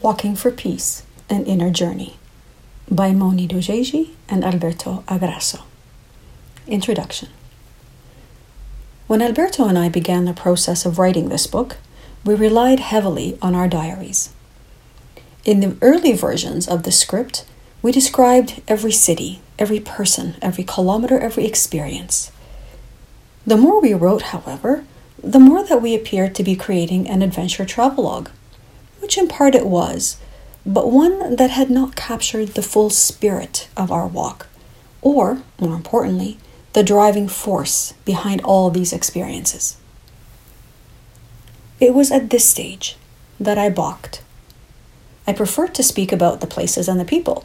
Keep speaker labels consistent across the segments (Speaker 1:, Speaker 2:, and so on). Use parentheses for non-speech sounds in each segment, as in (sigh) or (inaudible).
Speaker 1: Walking for Peace An Inner Journey by Mony Dojeiji and Alberto Agraso. Introduction When Alberto and I began the process of writing this book, we relied heavily on our diaries. In the early versions of the script, we described every city, every person, every kilometer, every experience. The more we wrote, however, the more that we appeared to be creating an adventure travelogue, which in part it was, but one that had not captured the full spirit of our walk, or, more importantly, the driving force behind all these experiences. It was at this stage that I balked. I preferred to speak about the places and the people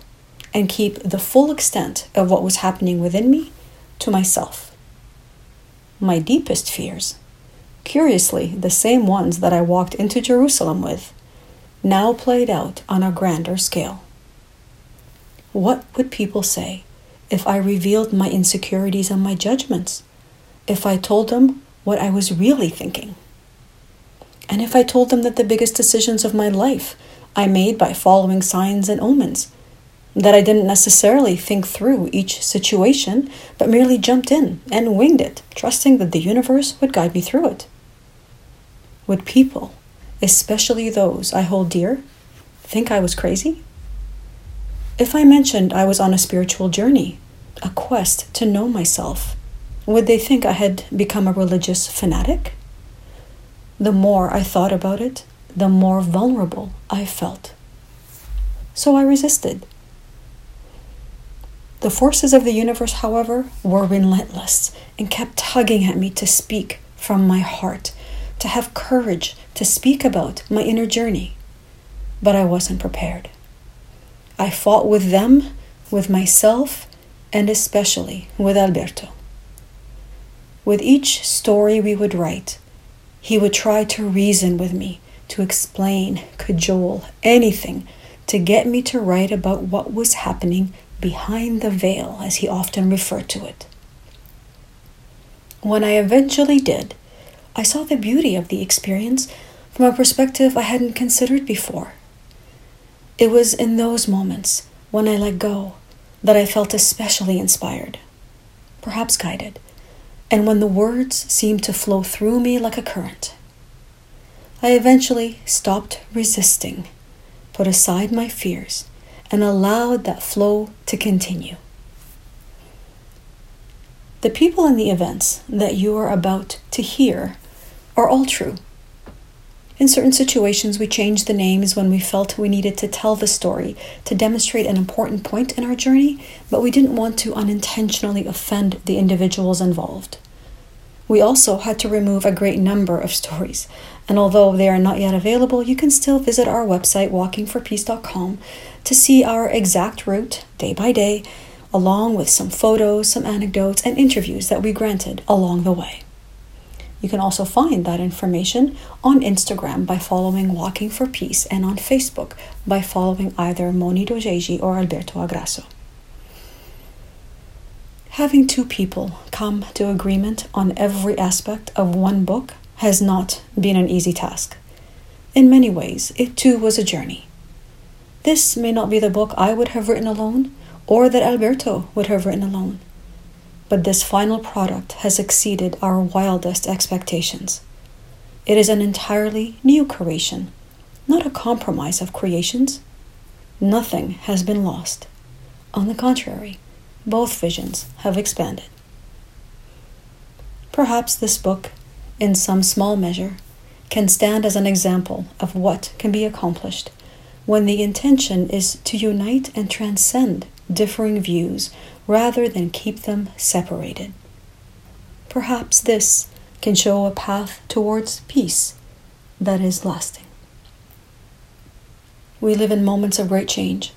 Speaker 1: and keep the full extent of what was happening within me to myself. My deepest fears, curiously the same ones that I walked into Jerusalem with, now played out on a grander scale. What would people say if I revealed my insecurities and my judgments? If I told them what I was really thinking? And if I told them that the biggest decisions of my life I made by following signs and omens that I didn't necessarily think through each situation, but merely jumped in and winged it, trusting that the universe would guide me through it. Would people, especially those I hold dear, think I was crazy? If I mentioned I was on a spiritual journey, a quest to know myself, would they think I had become a religious fanatic? The more I thought about it, the more vulnerable I felt. So I resisted the forces of the universe, however, were relentless and kept tugging at me to speak from my heart, to have courage to speak about my inner journey. But I wasn't prepared. I fought with them, with myself, and especially with Alberto. With each story we would write, he would try to reason with me, to explain, cajole, anything to get me to write about what was happening behind the veil, as he often referred to it. When I eventually did, I saw the beauty of the experience from a perspective I hadn't considered before. It was in those moments when I let go that I felt especially inspired, perhaps guided, and when the words seemed to flow through me like a current. I eventually stopped resisting, put aside my fears, and allowed that flow to continue. The people and the events that you are about to hear are all true. In certain situations, we changed the names when we felt we needed to tell the story to demonstrate an important point in our journey, but we didn't want to unintentionally offend the individuals involved. We also had to remove a great number of stories, and although they are not yet available, you can still visit our website, walkingforpeace.com, to see our exact route day by day, along with some photos, some anecdotes, and interviews that we granted along the way. You can also find that information on Instagram by following Walking for Peace and on Facebook by following either Mony Dojeiji or Alberto Agraso. Having two people come to agreement on every aspect of one book has not been an easy task. In many ways, it too was a journey. This may not be the book I would have written alone, or that Alberto would have written alone. But this final product has exceeded our wildest expectations. It is an entirely new creation, not a compromise of creations. Nothing has been lost. On the contrary, both visions have expanded. Perhaps this book, in some small measure, can stand as an example of what can be accomplished when the intention is to unite and transcend differing views rather than keep them separated. Perhaps this can show a path towards peace that is lasting. We live in moments of great change,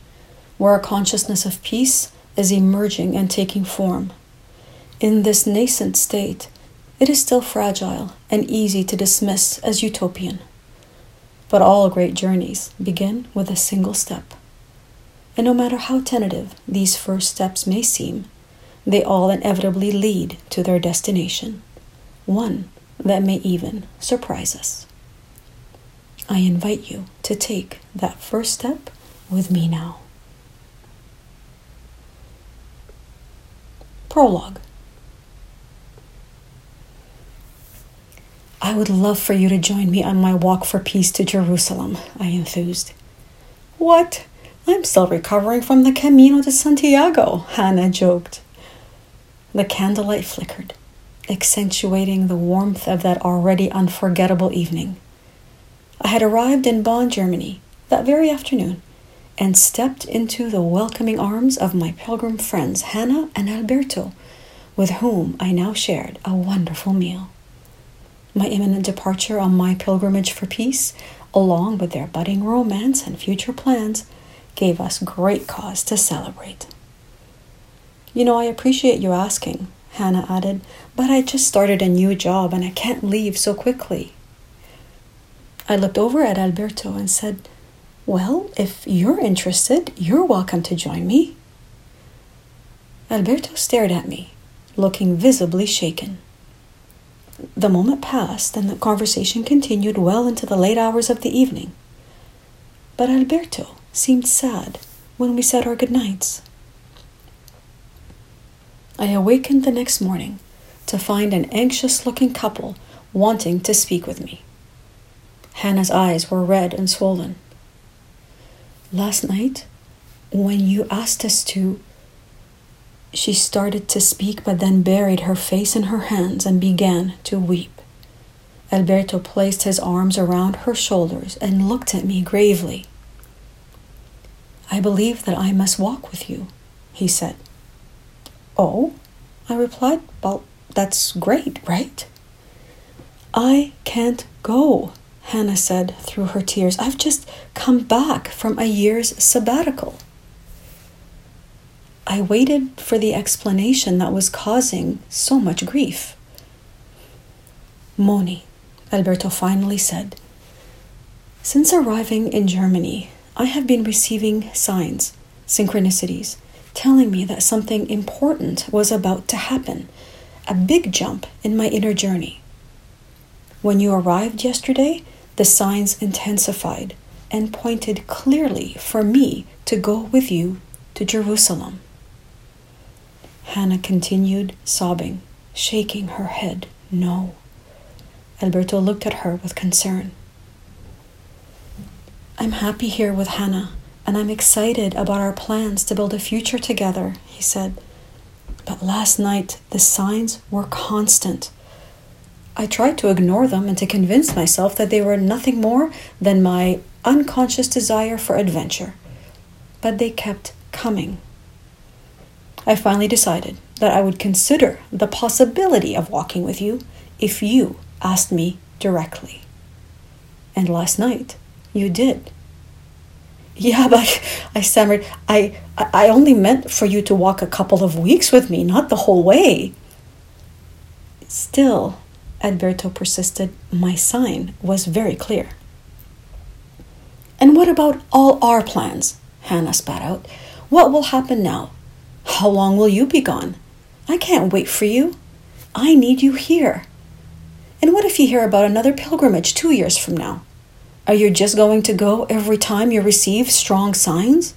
Speaker 1: where our consciousness of peace is emerging and taking form. In this nascent state, it is still fragile and easy to dismiss as utopian. But all great journeys begin with a single step. And no matter how tentative these first steps may seem, they all inevitably lead to their destination, one that may even surprise us. I invite you to take that first step with me now. Prologue I would love for you to join me on my walk for peace to Jerusalem, I enthused. What? I'm still recovering from the Camino de Santiago, Hannah joked. The candlelight flickered, accentuating the warmth of that already unforgettable evening. I had arrived in Bonn, Germany, that very afternoon, and stepped into the welcoming arms of my pilgrim friends Hannah and Alberto, with whom I now shared a wonderful meal. My imminent departure on my pilgrimage for peace, along with their budding romance and future plans, gave us great cause to celebrate. You know, I appreciate you asking, Hannah added, but I just started a new job and I can't leave so quickly. I looked over at Alberto and said, Well, if you're interested, you're welcome to join me. Alberto stared at me, looking visibly shaken. The moment passed and the conversation continued well into the late hours of the evening. But Alberto seemed sad when we said our goodnights. I awakened the next morning to find an anxious looking couple wanting to speak with me. Hannah's eyes were red and swollen. Last night, when you asked us to, she started to speak but then buried her face in her hands and began to weep. Alberto placed his arms around her shoulders and looked at me gravely. I believe that I must walk with you, he said. Oh, I replied, Well, that's great, right? I can't go, Hannah said through her tears. I've just come back from a year's sabbatical. I waited for the explanation that was causing so much grief. Mony, Alberto finally said, since arriving in Germany, I have been receiving signs, synchronicities, telling me that something important was about to happen, a big jump in my inner journey. When you arrived yesterday, the signs intensified and pointed clearly for me to go with you to Jerusalem. Hannah continued sobbing, shaking her head no. Alberto looked at her with concern. I'm happy here with Hannah and I'm excited about our plans to build a future together, he said. But last night, the signs were constant. I tried to ignore them and to convince myself that they were nothing more than my unconscious desire for adventure. But they kept coming. I finally decided that I would consider the possibility of walking with you if you asked me directly. And last night, you did. Yeah, but I stammered, I, I only meant for you to walk a couple of weeks with me, not the whole way. Still, Alberto persisted, my sign was very clear. And what about all our plans? Hannah spat out. What will happen now? How long will you be gone? I can't wait for you. I need you here. And what if you hear about another pilgrimage two years from now? Are you just going to go every time you receive strong signs?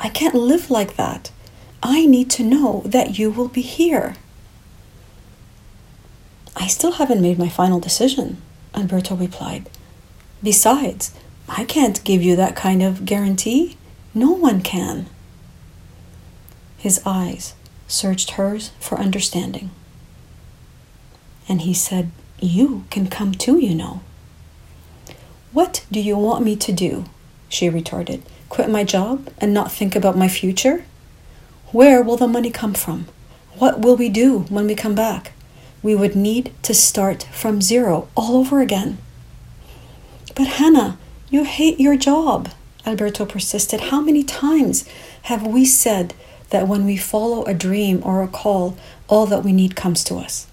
Speaker 1: I can't live like that. I need to know that you will be here. I still haven't made my final decision, Alberto replied. Besides, I can't give you that kind of guarantee. No one can. His eyes searched hers for understanding. And he said, You can come too, you know. What do you want me to do? She retorted. Quit my job and not think about my future? Where will the money come from? What will we do when we come back? We would need to start from zero all over again. But Hannah, you hate your job, Alberto persisted. How many times have we said that when we follow a dream or a call, all that we need comes to us?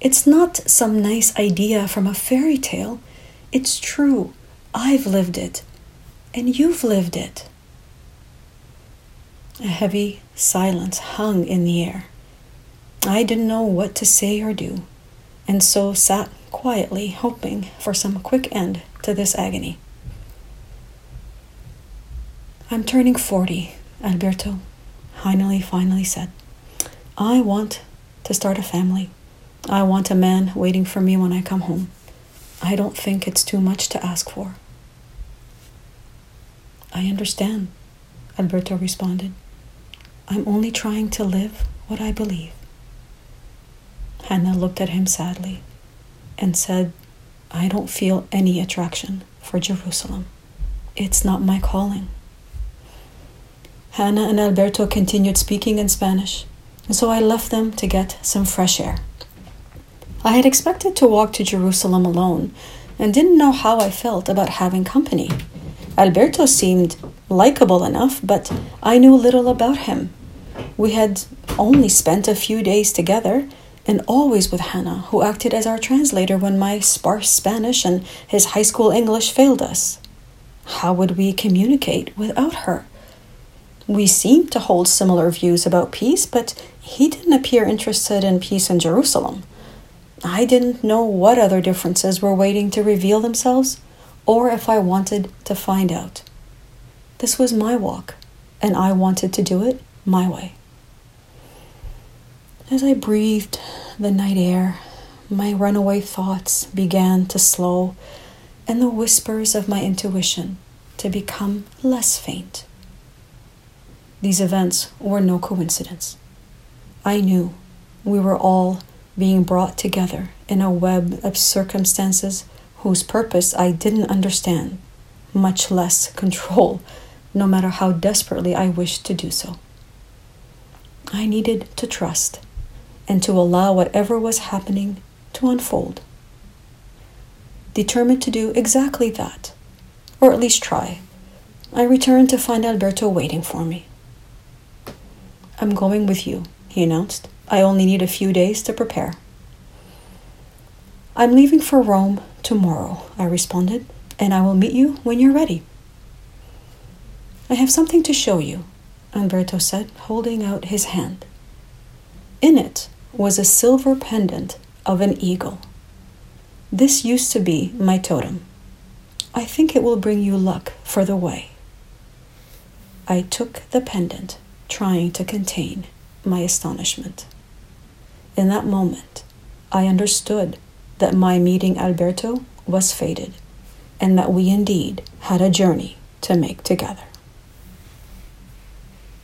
Speaker 1: It's not some nice idea from a fairy tale. It's true. I've lived it. And you've lived it. A heavy silence hung in the air. I didn't know what to say or do, and so sat quietly hoping for some quick end to this agony. I'm turning 40, Alberto, finally, finally said. I want to start a family. I want a man waiting for me when I come home. I don't think it's too much to ask for. I understand, Alberto responded. I'm only trying to live what I believe. Hannah looked at him sadly and said, I don't feel any attraction for Jerusalem. It's not my calling. Hannah and Alberto continued speaking in Spanish, and so I left them to get some fresh air. I had expected to walk to Jerusalem alone and didn't know how I felt about having company. Alberto seemed likable enough, but I knew little about him. We had only spent a few days together, and always with Hannah, who acted as our translator when my sparse Spanish and his high school English failed us. How would we communicate without her? We seemed to hold similar views about peace, but he didn't appear interested in peace in Jerusalem. I didn't know what other differences were waiting to reveal themselves, or if I wanted to find out. This was my walk, and I wanted to do it my way. As I breathed the night air, my runaway thoughts began to slow, and the whispers of my intuition to become less faint. These events were no coincidence. I knew we were all being brought together in a web of circumstances whose purpose I didn't understand, much less (laughs) control, no matter how desperately I wished to do so. I needed to trust and to allow whatever was happening to unfold. Determined to do exactly that, or at least try, I returned to find Alberto waiting for me. I'm going with you, he announced. I only need a few days to prepare. I'm leaving for Rome tomorrow, I responded, and I will meet you when you're ready. I have something to show you, Alberto said, holding out his hand. In it was a silver pendant of an eagle. This used to be my totem. I think it will bring you luck for the way. I took the pendant, trying to contain my astonishment. In that moment, I understood that my meeting Alberto was fated, and that we indeed had a journey to make together.